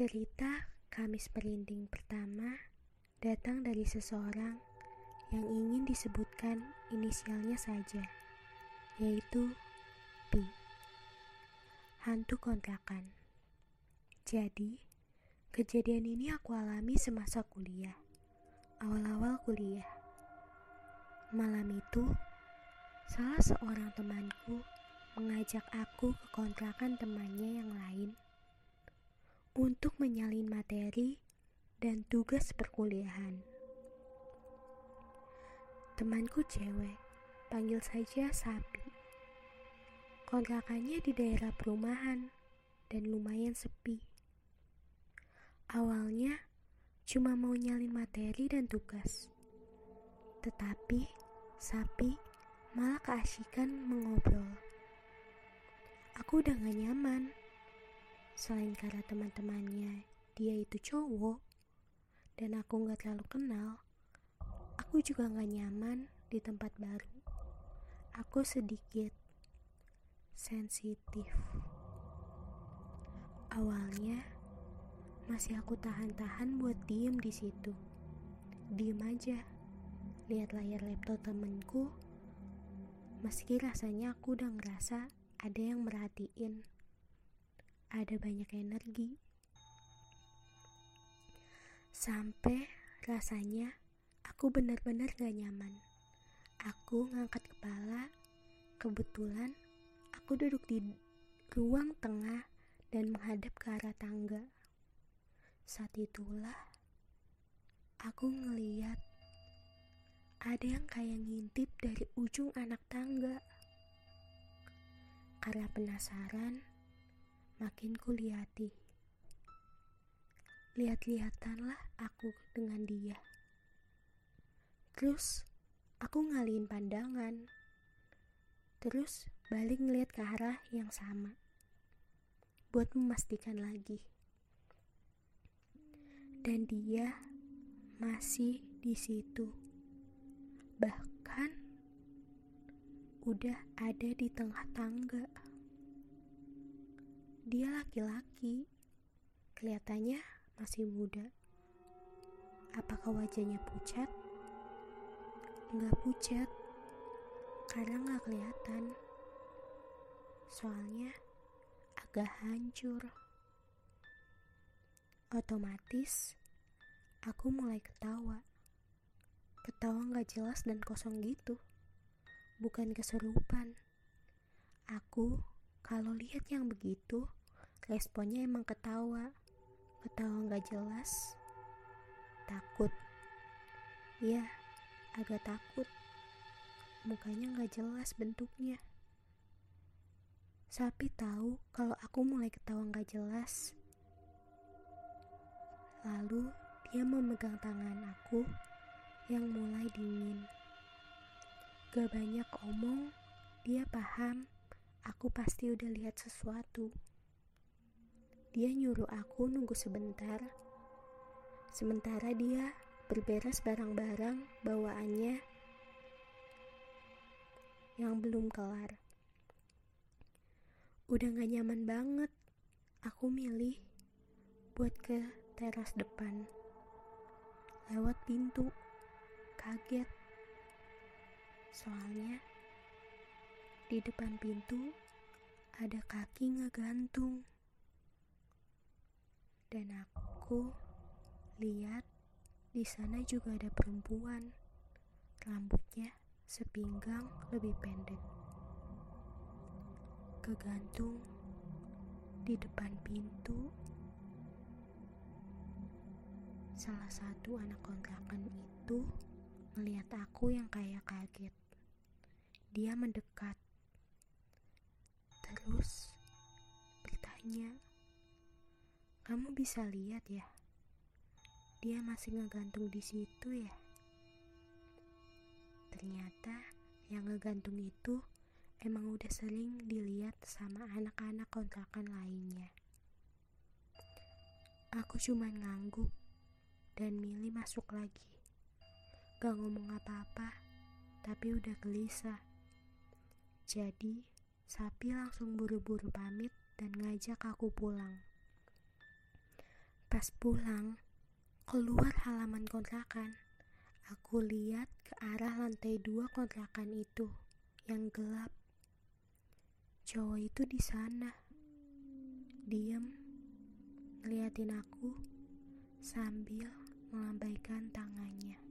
Cerita Kamis Merinding pertama datang dari seseorang yang ingin disebutkan inisialnya saja, yaitu P. Hantu kontrakan. Jadi, kejadian ini aku alami semasa kuliah, awal-awal kuliah. Malam itu, salah seorang temanku mengajak aku ke kontrakan temannya yang lain untuk menyalin materi dan tugas perkuliahan. Temanku cewek, panggil saja Sapi. Kontrakannya di daerah perumahan dan lumayan sepi. Awalnya cuma mau nyalin materi dan tugas. Tetapi Sapi malah keasikan mengobrol. Aku udah gak nyaman Selain karena teman-temannya dia itu cowok dan aku gak terlalu kenal, aku juga gak nyaman di tempat baru. Aku sedikit sensitif. Awalnya masih aku tahan-tahan buat diem di situ. Diem aja, lihat layar laptop temenku. Meski rasanya aku udah ngerasa ada yang merhatiin ada banyak energi. Sampai rasanya aku benar-benar gak nyaman. Aku ngangkat kepala, kebetulan aku duduk di ruang tengah dan menghadap ke arah tangga. Saat itulah aku ngeliat ada yang kayak ngintip dari ujung anak tangga. Karena penasaran, makin kulihati. Lihat-lihatanlah aku dengan dia. Terus aku ngalihin pandangan. Terus balik ngeliat ke arah yang sama. Buat memastikan lagi. Dan dia masih di situ. Bahkan udah ada di tengah tangga. Dia laki-laki, kelihatannya masih muda. Apakah wajahnya pucat? Enggak pucat, karena nggak kelihatan. Soalnya agak hancur. Otomatis, aku mulai ketawa. Ketawa nggak jelas dan kosong gitu. Bukan keserupan. Aku kalau lihat yang begitu, responnya emang ketawa. Ketawa gak jelas. Takut. Iya agak takut. Mukanya gak jelas bentuknya. Sapi tahu kalau aku mulai ketawa gak jelas. Lalu dia memegang tangan aku yang mulai dingin. Gak banyak omong dia paham. Aku pasti udah lihat sesuatu dia nyuruh aku nunggu sebentar. Sementara dia berberes barang-barang bawaannya yang belum kelar. Udah gak nyaman banget. Aku milih buat ke teras depan. Lewat pintu. Kaget. Soalnya di depan pintu ada kaki ngegantung dan aku lihat di sana juga ada perempuan. Rambutnya sepinggang lebih pendek. Kegantung di depan pintu. Salah satu anak kontrakan itu melihat aku yang kayak kaget. Dia mendekat. Terus bertanya, kamu bisa lihat ya, dia masih ngegantung di situ ya. Ternyata yang ngegantung itu emang udah sering dilihat sama anak-anak kontrakan lainnya. Aku cuma ngangguk dan milih masuk lagi. Gak ngomong apa-apa, tapi udah gelisah. Jadi, sapi langsung buru-buru pamit dan ngajak aku pulang. Pas pulang, keluar halaman kontrakan, aku lihat ke arah lantai dua kontrakan itu yang gelap. Cowok itu di sana, diam, ngeliatin aku sambil melambaikan tangannya.